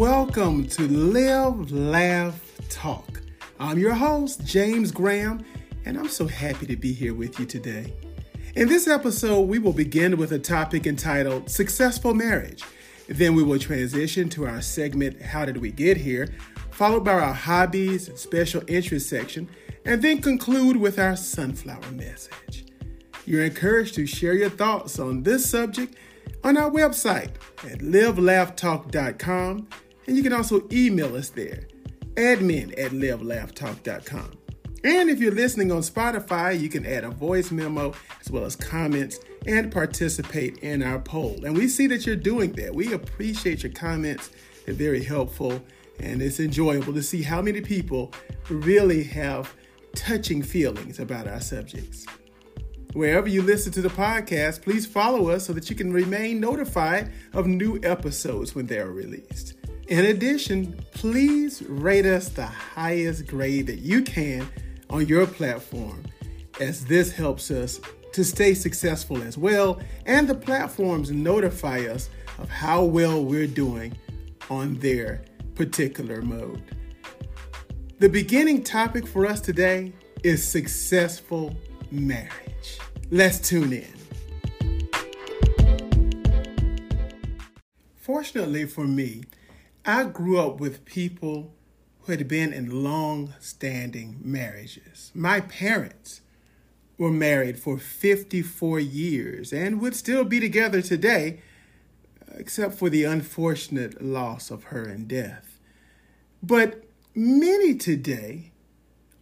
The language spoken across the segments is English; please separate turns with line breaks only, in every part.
Welcome to Live, Laugh, Talk. I'm your host, James Graham, and I'm so happy to be here with you today. In this episode, we will begin with a topic entitled Successful Marriage. Then we will transition to our segment, How Did We Get Here? followed by our hobbies and special interest section, and then conclude with our sunflower message. You're encouraged to share your thoughts on this subject on our website at livelaughtalk.com, and you can also email us there, admin at livelaughtalk.com. And if you're listening on Spotify, you can add a voice memo as well as comments and participate in our poll. And we see that you're doing that. We appreciate your comments, they're very helpful, and it's enjoyable to see how many people really have touching feelings about our subjects. Wherever you listen to the podcast, please follow us so that you can remain notified of new episodes when they are released. In addition, please rate us the highest grade that you can on your platform, as this helps us to stay successful as well, and the platforms notify us of how well we're doing on their particular mode. The beginning topic for us today is successful marriage. Let's tune in. Fortunately for me, I grew up with people who had been in long standing marriages. My parents were married for 54 years and would still be together today, except for the unfortunate loss of her in death. But many today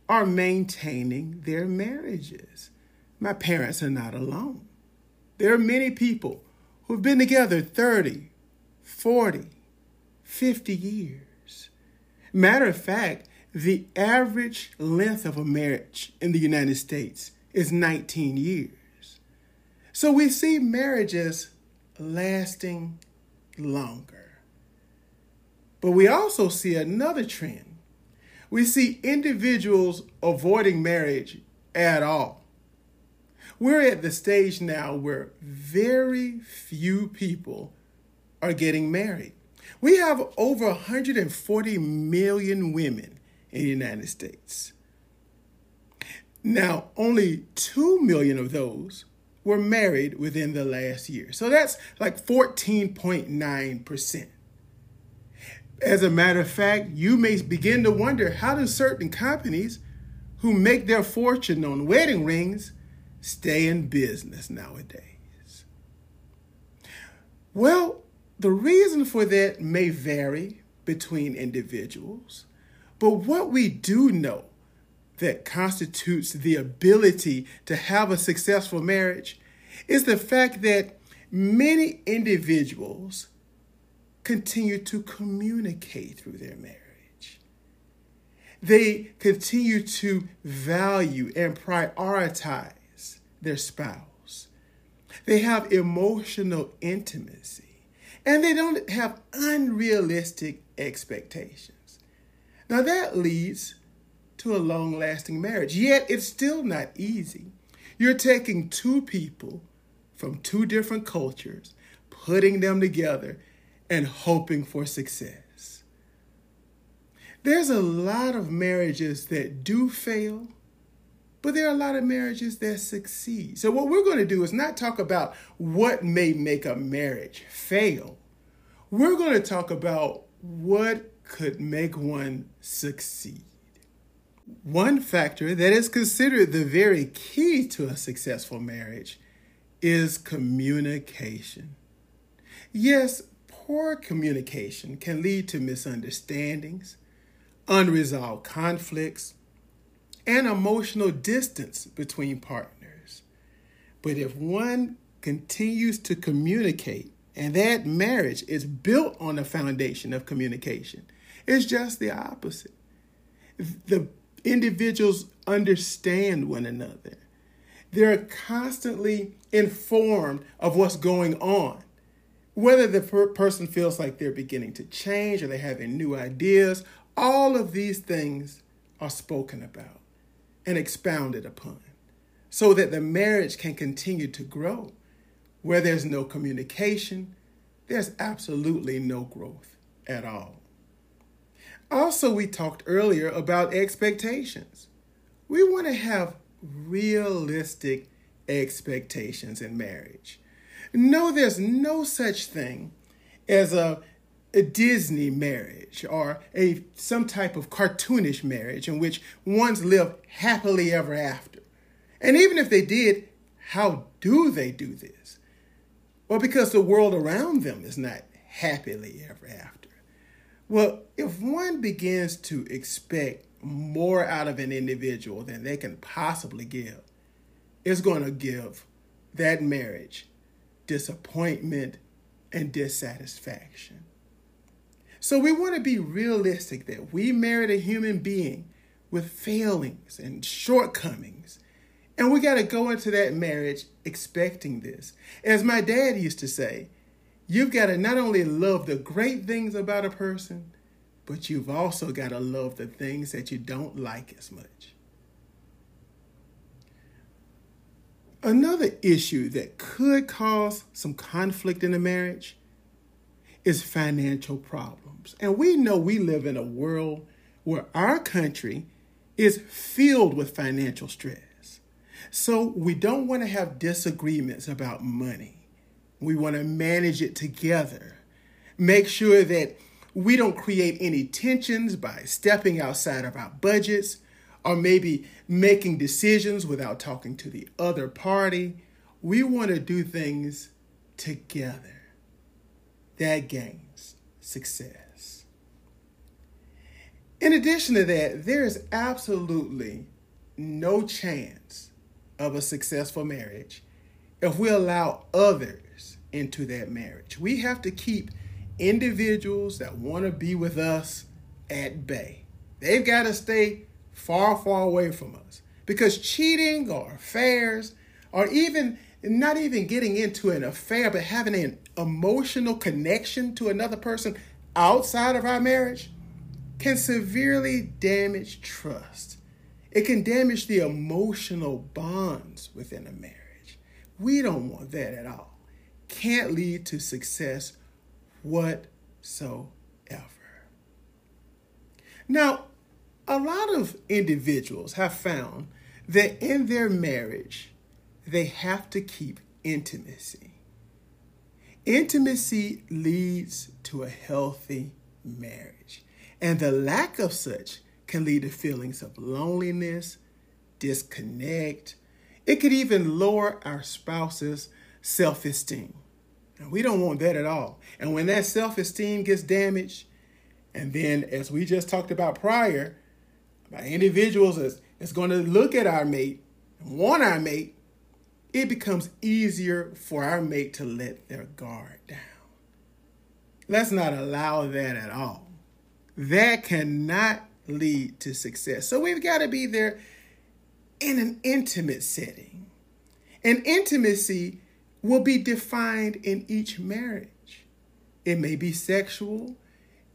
are maintaining their marriages my parents are not alone. There are many people who've been together 30, 40, 50 years. Matter of fact, the average length of a marriage in the United States is 19 years. So we see marriages lasting longer. But we also see another trend. We see individuals avoiding marriage at all. We're at the stage now where very few people are getting married. We have over 140 million women in the United States. Now, only 2 million of those were married within the last year. So that's like 14.9%. As a matter of fact, you may begin to wonder how do certain companies who make their fortune on wedding rings stay in business nowadays? Well, the reason for that may vary between individuals, but what we do know that constitutes the ability to have a successful marriage is the fact that many individuals continue to communicate through their marriage. They continue to value and prioritize their spouse. They have emotional intimacy and they don't have unrealistic expectations. Now that leads to a long lasting marriage, yet it's still not easy. You're taking two people from two different cultures, putting them together, and hoping for success. There's a lot of marriages that do fail but there are a lot of marriages that succeed. So, what we're going to do is not talk about what may make a marriage fail. We're going to talk about what could make one succeed. One factor that is considered the very key to a successful marriage is communication. Yes, poor communication can lead to misunderstandings, unresolved conflicts, and emotional distance between partners. But if one continues to communicate, and that marriage is built on a foundation of communication, it's just the opposite. The individuals understand one another. They're constantly informed of what's going on. Whether the per- person feels like they're beginning to change or they're having new ideas, all of these things are spoken about and expounded upon so that the marriage can continue to grow. Where there's no communication, there's absolutely no growth at all. Also, we talked earlier about expectations. We want to have realistic expectations in marriage. No, there's no such thing as a, a Disney marriage or a some type of cartoonish marriage in which ones live happily ever after. And even if they did, how do they do this? Well, because the world around them is not happily ever after. Well, if one begins to expect more out of an individual than they can possibly give, it's going to give that marriage disappointment and dissatisfaction. So we want to be realistic that we married a human being with failings and shortcomings. And we got to go into that marriage expecting this. As my dad used to say, you've got to not only love the great things about a person, but you've also got to love the things that you don't like as much. Another issue that could cause some conflict in a marriage is financial problems. And we know we live in a world where our country is filled with financial stress. So we don't want to have disagreements about money. We want to manage it together. Make sure that we don't create any tensions by stepping outside of our budgets or maybe making decisions without talking to the other party. We want to do things together. That gains success. In addition to that, there is absolutely no chance of a successful marriage if we allow others into that marriage. We have to keep individuals that want to be with us at bay. They've got to stay far, far away from us. Because cheating or affairs, or even not even getting into an affair, but having an emotional connection to another person outside of our marriage, can severely damage trust. It can damage the emotional bonds within a marriage. We don't want that at all. Can't lead to success whatsoever. Now, a lot of individuals have found that in their marriage, they have to keep intimacy. Intimacy leads to a healthy marriage, and the lack of such can lead to feelings of loneliness, disconnect. It could even lower our spouse's self esteem. And we don't want that at all. And when that self esteem gets damaged, and then as we just talked about prior, by individuals is, is going to look at our mate and want our mate, it becomes easier for our mate to let their guard down. Let's not allow that at all. That cannot lead to success. So we've got to be there in an intimate setting. And intimacy will be defined in each marriage. It may be sexual,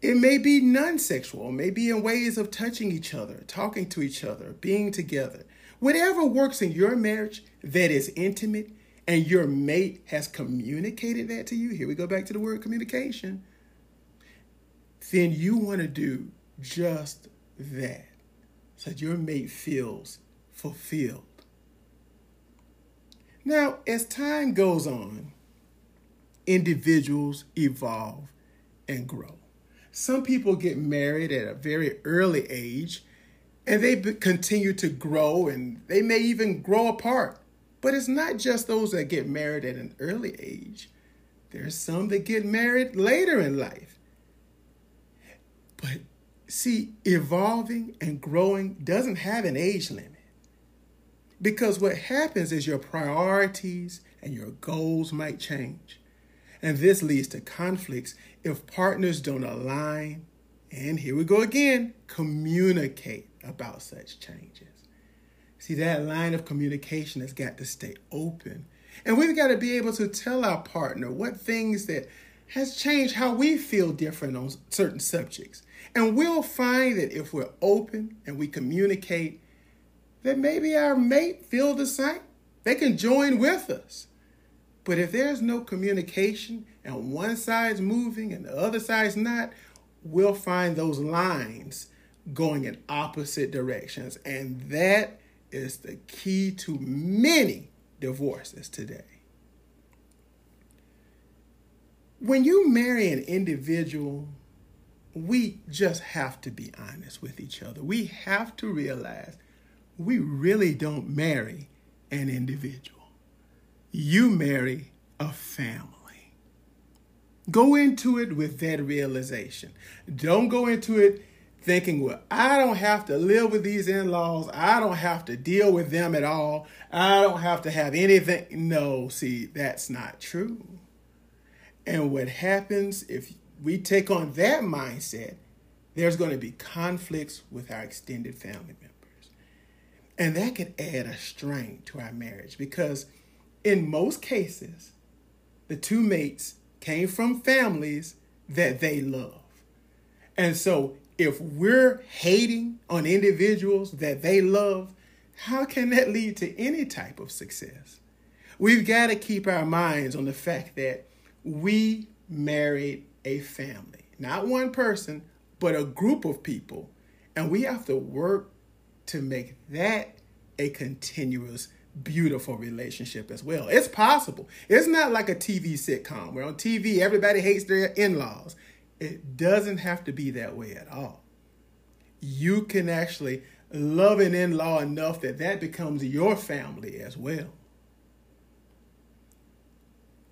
it may be non sexual, maybe in ways of touching each other, talking to each other, being together. Whatever works in your marriage that is intimate and your mate has communicated that to you, here we go back to the word communication, then you want to do just that so your mate feels fulfilled. Now, as time goes on, individuals evolve and grow. Some people get married at a very early age and they continue to grow and they may even grow apart. But it's not just those that get married at an early age. There's some that get married later in life. But see, evolving and growing doesn't have an age limit. Because what happens is your priorities and your goals might change. And this leads to conflicts if partners don't align, and here we go again, communicate about such changes. See, that line of communication has got to stay open. And we've got to be able to tell our partner what things that has changed how we feel different on certain subjects. And we'll find that if we're open and we communicate, that maybe our mate feel the same. They can join with us. But if there's no communication and one side's moving and the other side's not, we'll find those lines going in opposite directions. And that is the key to many divorces today. When you marry an individual, we just have to be honest with each other. We have to realize we really don't marry an individual. You marry a family. Go into it with that realization. Don't go into it thinking, well, I don't have to live with these in laws. I don't have to deal with them at all. I don't have to have anything. No, see, that's not true. And what happens if we take on that mindset, there's going to be conflicts with our extended family members. And that could add a strain to our marriage because, in most cases, the two mates came from families that they love. And so, if we're hating on individuals that they love, how can that lead to any type of success? We've got to keep our minds on the fact that we married a family, not one person, but a group of people. And we have to work to make that a continuous, beautiful relationship as well. It's possible. It's not like a TV sitcom where on TV everybody hates their in laws. It doesn't have to be that way at all. You can actually love an in law enough that that becomes your family as well.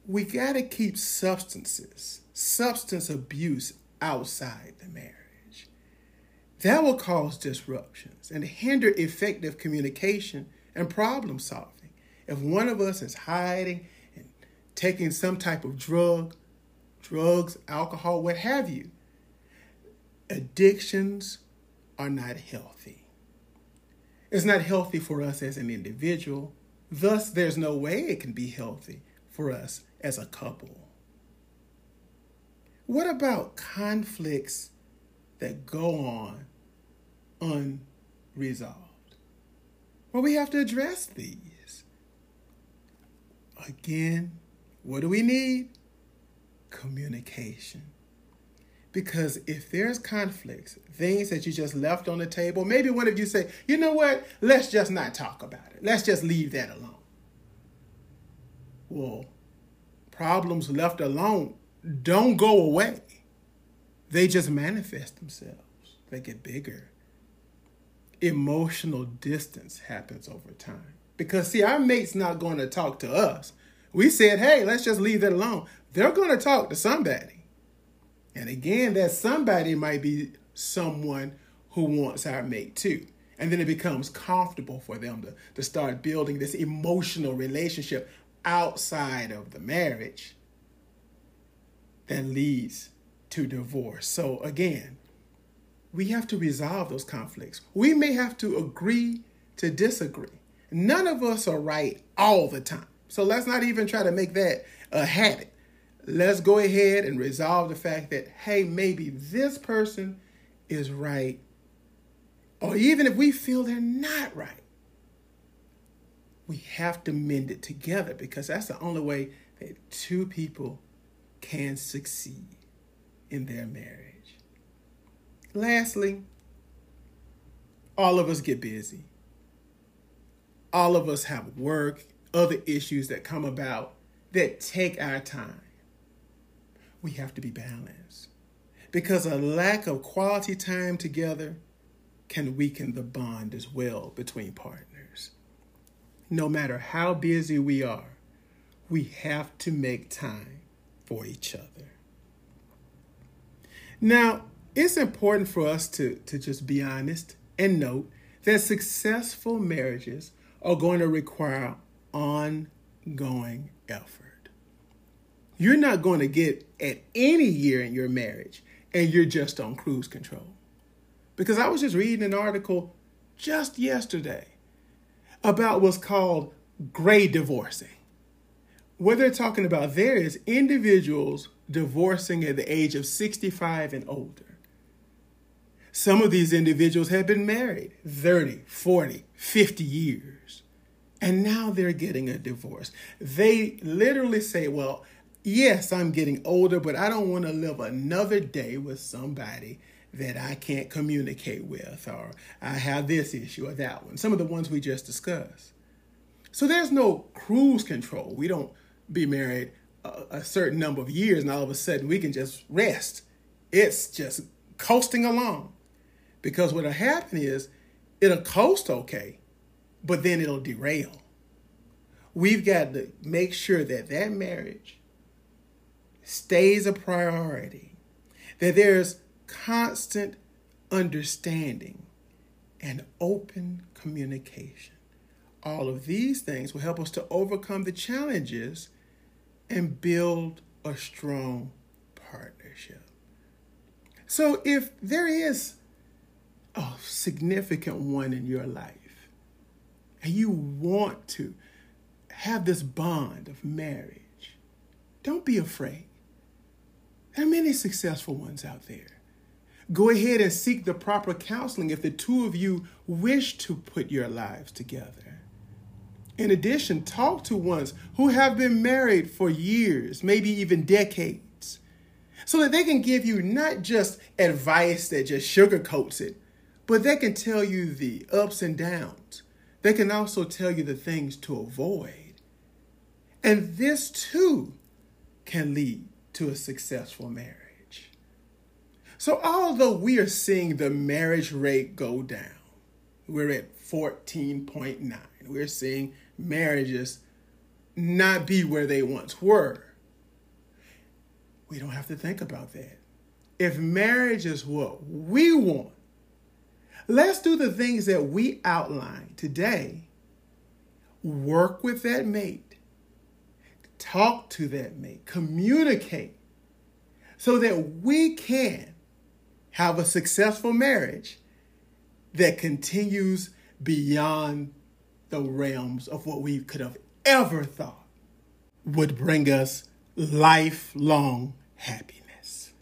We got to keep substances, substance abuse outside the marriage. That will cause disruptions and hinder effective communication and problem solving. If one of us is hiding and taking some type of drug, drugs, alcohol, what have you, addictions are not healthy. It's not healthy for us as an individual. Thus, there's no way it can be healthy for us as a couple. What about conflicts that go on unresolved. Well, we have to address these. Again, what do we need? Communication. Because if there's conflicts, things that you just left on the table, maybe one of you say, you know what, let's just not talk about it. Let's just leave that alone. Well, problems left alone don't go away. They just manifest themselves. They get bigger emotional distance happens over time. Because, see, our mate's not going to talk to us. We said, hey, let's just leave that alone. They're going to talk to somebody. And again, that somebody might be someone who wants our mate too. And then it becomes comfortable for them to, to start building this emotional relationship outside of the marriage that leads to divorce. So, again, we have to resolve those conflicts. We may have to agree to disagree. None of us are right all the time. So let's not even try to make that a habit. Let's go ahead and resolve the fact that, hey, maybe this person is right. Or even if we feel they're not right, we have to mend it together because that's the only way that two people can succeed in their marriage. Lastly, all of us get busy. All of us have work, other issues that come about that take our time. We have to be balanced because a lack of quality time together can weaken the bond as well between partners. No matter how busy we are, we have to make time for each other. Now, it's important for us to, to just be honest and note that successful marriages are going to require ongoing effort. You're not going to get at any year in your marriage and you're just on cruise control. Because I was just reading an article just yesterday about what's called gray divorcing. What they're talking about there is individuals divorcing at the age of 65 and older. Some of these individuals have been married 30, 40, 50 years, and now they're getting a divorce. They literally say, Well, yes, I'm getting older, but I don't want to live another day with somebody that I can't communicate with, or I have this issue or that one. Some of the ones we just discussed. So there's no cruise control. We don't be married a, a certain number of years and all of a sudden we can just rest. It's just coasting along. Because what'll happen is it'll coast okay, but then it'll derail. We've got to make sure that that marriage stays a priority, that there's constant understanding and open communication. All of these things will help us to overcome the challenges and build a strong partnership. So, if there is a significant one in your life and you want to have this bond of marriage, don't be afraid. There are many successful ones out there. Go ahead and seek the proper counseling if the two of you wish to put your lives together. In addition, talk to ones who have been married for years, maybe even decades, so that they can give you not just advice that just sugarcoats it, but they can tell you the ups and downs. They can also tell you the things to avoid. And this too can lead to a successful marriage. So, although we are seeing the marriage rate go down, we're at 14.9. We're seeing marriages not be where they once were. We don't have to think about that. If marriage is what we want, let's do the things that we outlined today. Work with that mate, talk to that mate, communicate so that we can have a successful marriage that continues beyond the realms of what we could have ever thought would bring us lifelong happiness.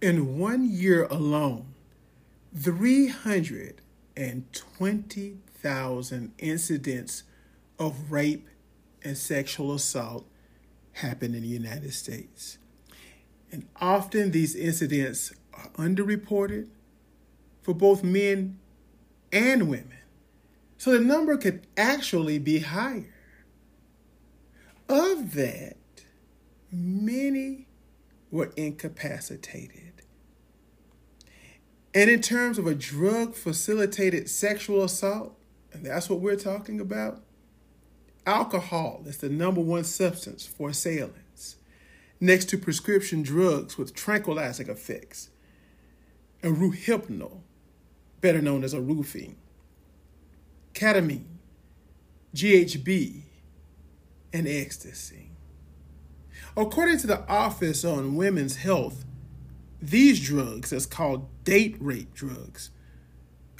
In one year alone, 320,000 incidents of rape and sexual assault happen in the United States. And often these incidents are underreported for both men and women. So the number could actually be higher. Of that, many were incapacitated. And in terms of a drug facilitated sexual assault, and that's what we're talking about, Alcohol is the number one substance for assailants, next to prescription drugs with tranquilizing effects, and Rohypnol, better known as a roofie, ketamine, GHB, and ecstasy. According to the Office on Women's Health, these drugs, as called date rape drugs,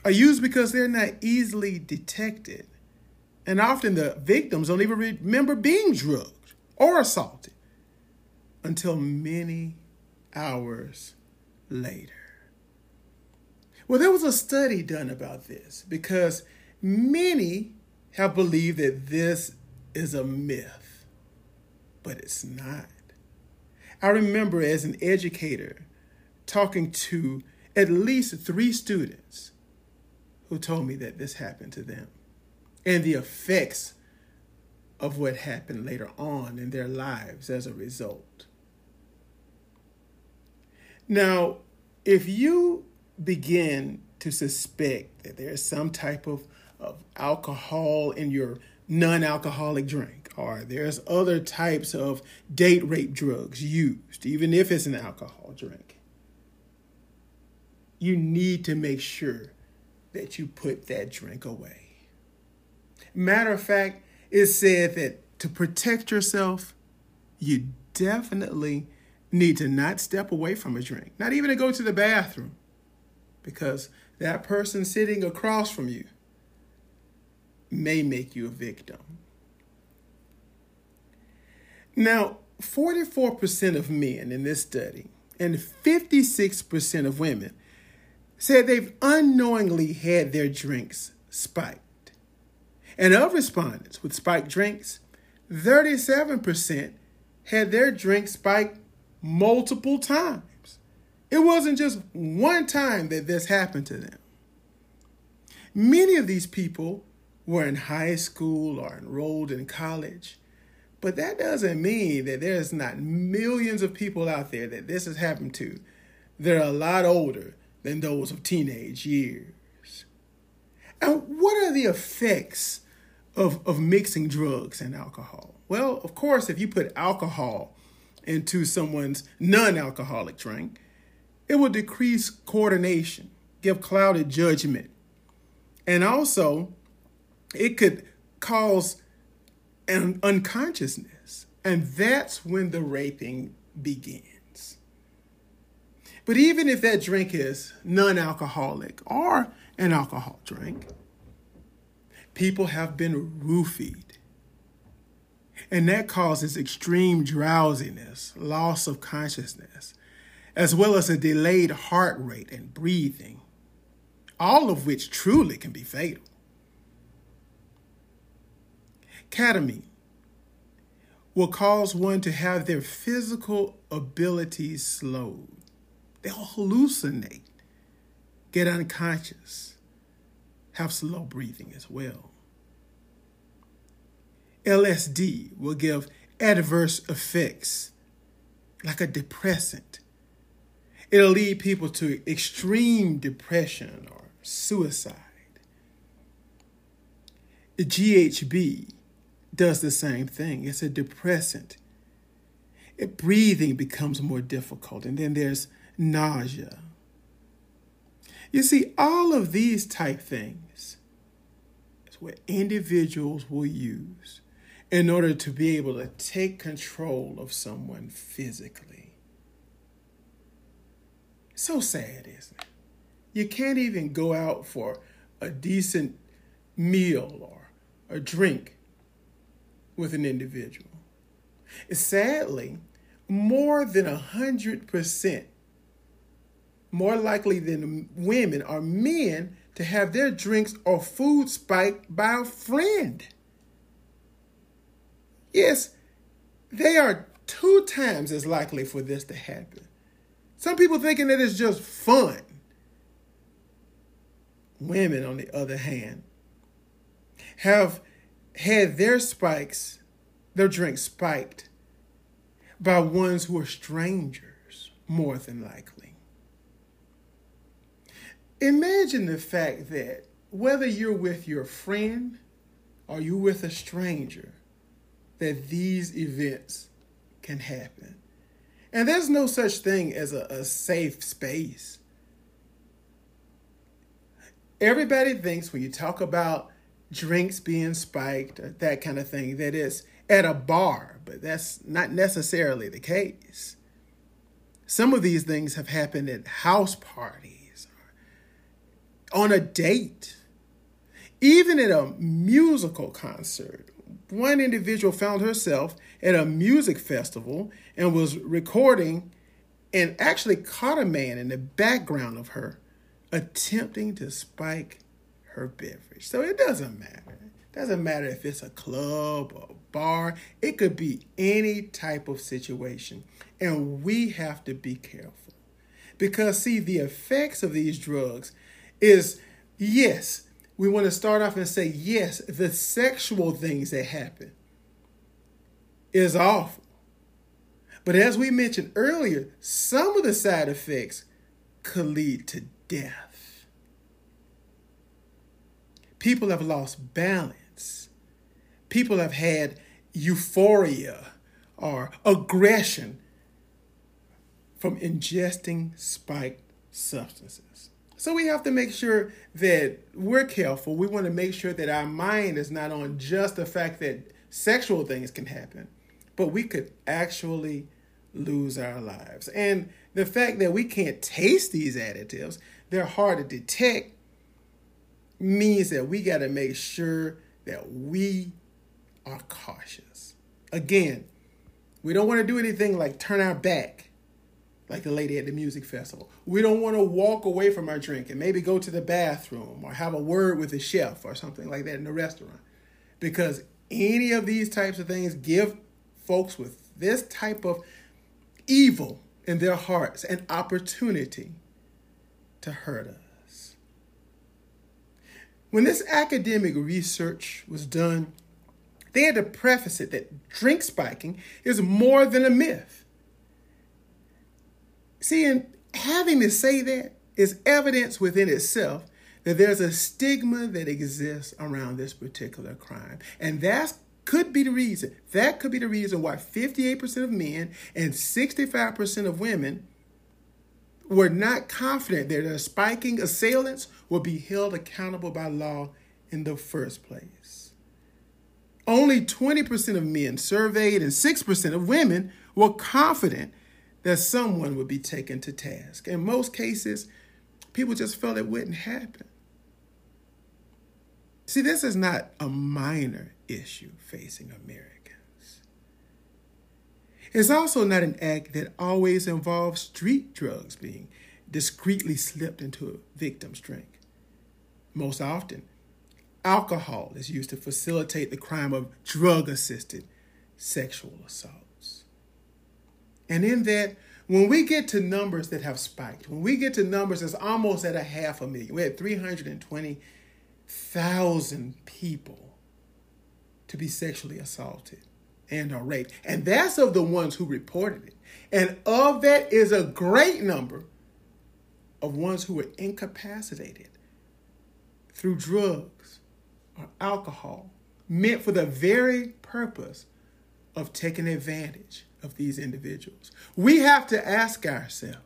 are used because they're not easily detected and often the victims don't even remember being drugged or assaulted until many hours later. Well, there was a study done about this because many have believed that this is a myth, but it's not. I remember as an educator talking to at least three students who told me that this happened to them and the effects of what happened later on in their lives as a result. Now, if you begin to suspect that there's some type of, of alcohol in your non alcoholic drink, or there's other types of date rape drugs used, even if it's an alcohol drink, you need to make sure that you put that drink away. Matter of fact, it said that to protect yourself, you definitely need to not step away from a drink, not even to go to the bathroom, because that person sitting across from you may make you a victim. Now, 44% of men in this study and 56% of women said they've unknowingly had their drinks spiked. And of respondents with spiked drinks, 37% had their drink spiked multiple times. It wasn't just one time that this happened to them. Many of these people were in high school or enrolled in college, but that doesn't mean that there's not millions of people out there that this has happened to. They're a lot older than those of teenage years. And what are the effects of, of mixing drugs and alcohol? Well, of course, if you put alcohol into someone's non alcoholic drink, it will decrease coordination, give clouded judgment, and also it could cause an unconsciousness. And that's when the raping begins. But even if that drink is non alcoholic or an alcohol drink, people have been roofied. And that causes extreme drowsiness, loss of consciousness, as well as a delayed heart rate and breathing, all of which truly can be fatal. Ketamine will cause one to have their physical abilities slowed. They'll hallucinate, get unconscious, have slow breathing as well. LSD will give adverse effects like a depressant. It'll lead people to extreme depression or suicide. The GHB does the same thing. It's a depressant. It, breathing becomes more difficult, and then there's nausea. You see, all of these type things is what individuals will use in order to be able to take control of someone physically. So sad, isn't it? You can't even go out for a decent meal or a drink with an individual. Sadly, more than a hundred percent more likely than women are men to have their drinks or food spiked by a friend. Yes, they are two times as likely for this to happen. Some people thinking that it's just fun. Women, on the other hand, have had their spikes, their drinks spiked by ones who are strangers, more than likely. Imagine the fact that whether you're with your friend or you're with a stranger, that these events can happen. And there's no such thing as a, a safe space. Everybody thinks when you talk about drinks being spiked or that kind of thing that it's at a bar, but that's not necessarily the case. Some of these things have happened at house parties or on a date, even at a musical concert. One individual found herself at a music festival and was recording and actually caught a man in the background of her attempting to spike her beverage. So it doesn't matter. It doesn't matter if it's a club or a bar, it could be any type of situation. And we have to be careful. Because, see, the effects of these drugs is yes, we want to start off and say, yes, the sexual things that happen is awful. But as we mentioned earlier, some of the side effects could lead to death. People have lost balance. People have had euphoria or aggression from ingesting spiked substances. So we have to make sure that we're careful. We want to make sure that our mind is not on just the fact that sexual things can happen, but we could actually lose our lives. And the fact that we can't taste these additives, they're hard to detect, means that we got to make sure that we are cautious. Again, we don't want to do anything like turn our back like the lady at the music festival. We don't want to walk away from our drink and maybe go to the bathroom or have a word with the chef or something like that in the restaurant. Because any of these types of things give folks with this type of evil in their hearts an opportunity to hurt us. When this academic research was done, they had to preface it that drink spiking is more than a myth. See, and having to say that is evidence within itself that there's a stigma that exists around this particular crime. And that could be the reason. That could be the reason why 58% of men and 65% of women were not confident that their spiking assailants will be held accountable by law in the first place. Only 20% of men surveyed and 6% of women were confident that someone would be taken to task. In most cases, people just felt it wouldn't happen. See, this is not a minor issue facing Americans. It's also not an act that always involves street drugs being discreetly slipped into a victim's drink. Most often, alcohol is used to facilitate the crime of drug assisted sexual assaults. And in that, when we get to numbers that have spiked, when we get to numbers that's almost at a half a million, we had 320,000 people to be sexually assaulted and or raped. And that's of the ones who reported it. And of that is a great number of ones who were incapacitated through drugs or alcohol, meant for the very purpose of taking advantage of these individuals. We have to ask ourselves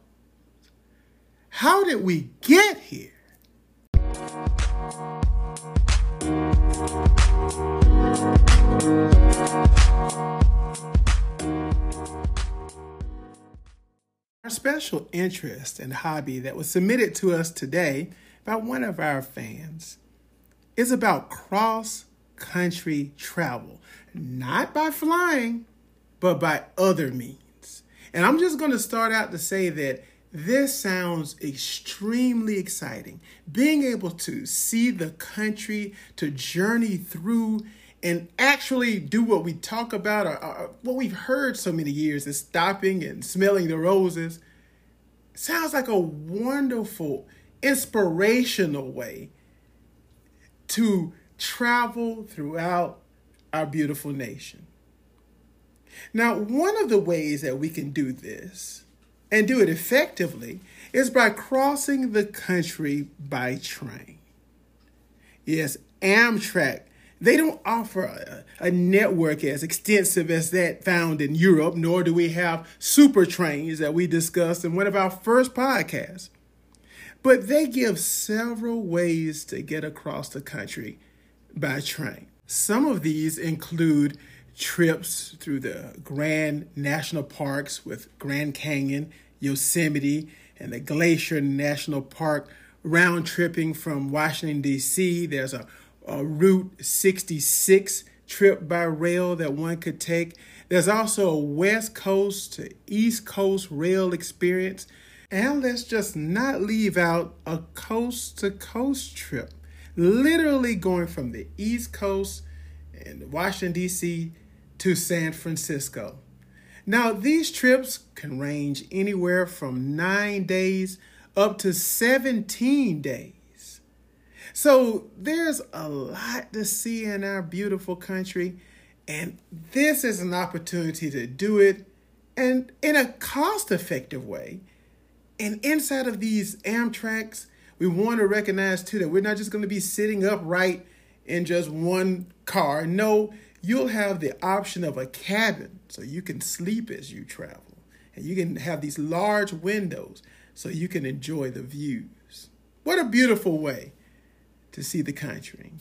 how did we get here? Our special interest and hobby that was submitted to us today by one of our fans is about cross country travel, not by flying, but by other means. And I'm just going to start out to say that this sounds extremely exciting. Being able to see the country, to journey through and actually do what we talk about or, or, what we've heard so many years is stopping and smelling the roses sounds like a wonderful inspirational way to travel throughout our beautiful nation now one of the ways that we can do this and do it effectively is by crossing the country by train yes amtrak they don't offer a, a, network as extensive as that found in Europe, nor do we have super trains that we discussed in one of our first podcasts. But they give several ways to get across the country by train. Some of these include trips through the Grand National Parks with Grand Canyon, Yosemite, and the Glacier National Park, round tripping from Washington, D.C. There's a a Route 66 trip by rail that one could take. There's also a West Coast to East Coast rail experience. And let's just not leave out a coast to coast trip, literally going from the East Coast and Washington, D.C. to San Francisco. Now, these trips can range anywhere from nine days up to 17 days. So there's a lot to see in our beautiful country, and this is an opportunity to do it and in a cost effective way. And inside of these Amtraks, we want to recognize too that we're not just going to be sitting upright in just one car. No, you'll have the option of a cabin so you can sleep as you travel. And you can have these large windows so you can enjoy the views. What a beautiful way to see the country.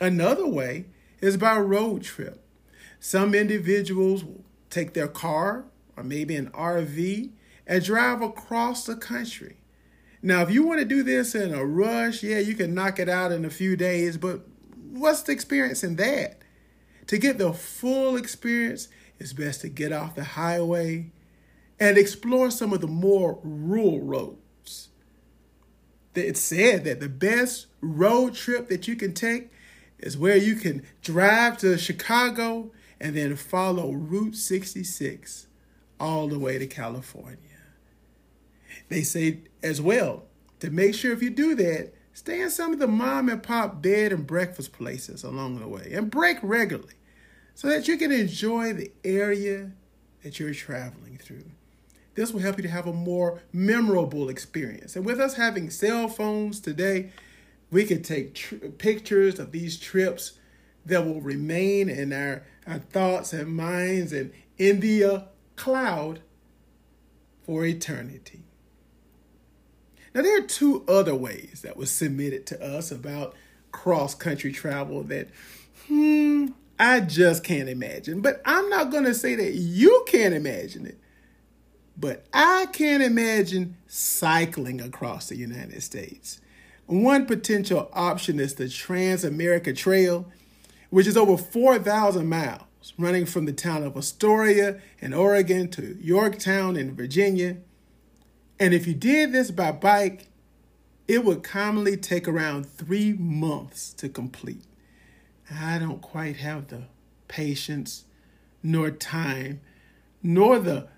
Another way is by road trip. Some individuals will take their car or maybe an RV and drive across the country. Now, if you want to do this in a rush, yeah, you can knock it out in a few days, but what's the experience in that? To get the full experience, it's best to get off the highway and explore some of the more rural roads. It's said that the best road trip that you can take is where you can drive to Chicago and then follow Route 66 all the way to California. They say as well to make sure if you do that, stay in some of the mom and pop bed and breakfast places along the way and break regularly so that you can enjoy the area that you're traveling through. This will help you to have a more memorable experience. And with us having cell phones today, we can take tr- pictures of these trips that will remain in our, our thoughts and minds and in the uh, cloud for eternity. Now, there are two other ways that was submitted to us about cross country travel that, hmm, I just can't imagine. But I'm not going to say that you can't imagine it. But I can't imagine cycling across the United States. One potential option is the Trans America Trail, which is over 4,000 miles, running from the town of Astoria in Oregon to Yorktown in Virginia and if you did this by bike, it would commonly take around three months to complete. I don't quite have the patience, nor time, nor the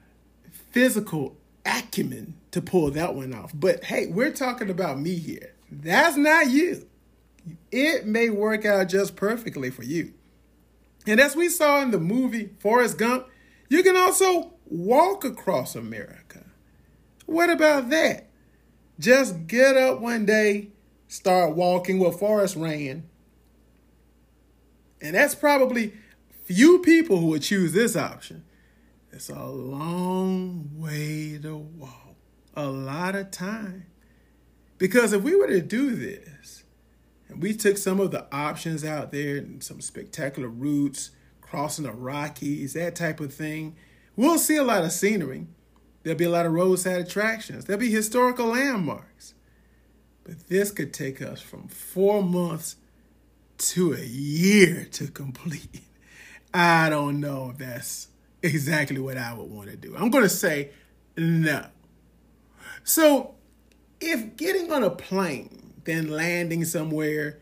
physical acumen to pull that one off. But hey, we're talking about me here. That's not you. It may work out just perfectly for you. And as we saw in the movie Forrest Gump, you can also walk across America. What about that? Just get up one day, start walking where Forrest ran. And that's probably few people who would choose this option. It's a long way to walk, a lot of time. Because if we were to do this, and we took some of the options out there and some spectacular routes, crossing the Rockies, that type of thing, we'll see a lot of scenery. There'll be a lot of roadside attractions. There'll be historical landmarks. But this could take us from four months to a year to complete. I don't know if that's exactly what I would want to do. I'm going to say no. So, if getting on a plane, then landing somewhere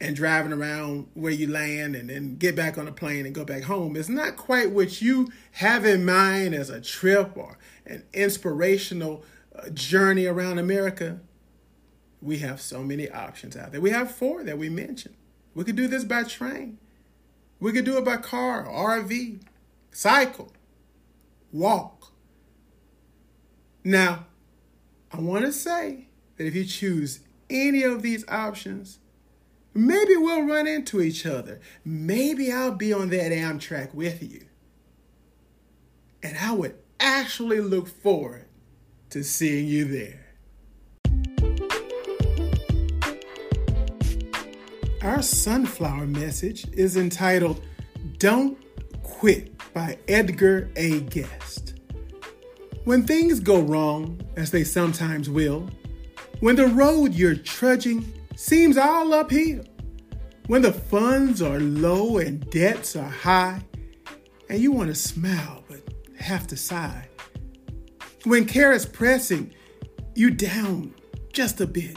and driving around where you land and then get back on a plane and go back home is not quite what you have in mind as a trip or an inspirational uh, journey around America, we have so many options out there. We have four that we mentioned. We could do this by train. We could do it by car, RV, cycle, walk. Now, I want to say that if you choose any of these options, maybe we'll run into each other. Maybe I'll be on that Amtrak with you. And I would actually look forward to seeing you there. Our sunflower message is entitled Don't Quit by Edgar A. Guest. When things go wrong, as they sometimes will, when the road you're trudging seems all uphill, when the funds are low and debts are high, and you want to smile but have to sigh. When care is pressing you down just a bit,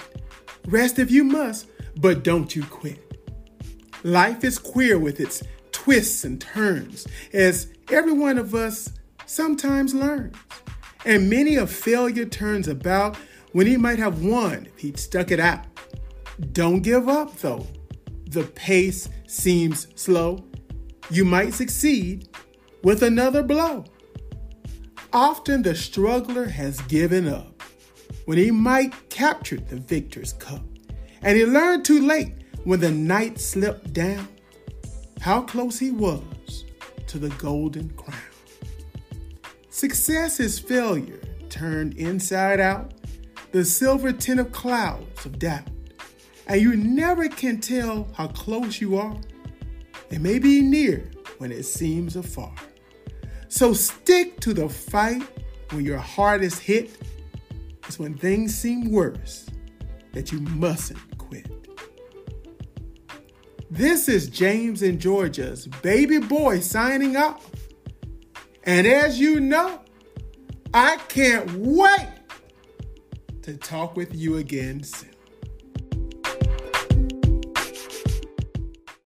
rest if you must, but don't you quit. Life is queer with its twists and turns, as every one of us sometimes learns. And many a failure turns about when he might have won if he'd stuck it out. Don't give up though. The pace seems slow. You might succeed with another blow. Often the struggler has given up when he might capture the victor's cup. And he learned too late when the night slipped down how close he was to the golden crown. Success is failure turned inside out, the silver tint of clouds of doubt. And you never can tell how close you are. It may be near when it seems afar. So stick to the fight when your heart is hit. It's when things seem worse that you mustn't quit. This is James and Georgia's baby boy signing off. And as you know, I can't wait to talk with you again soon.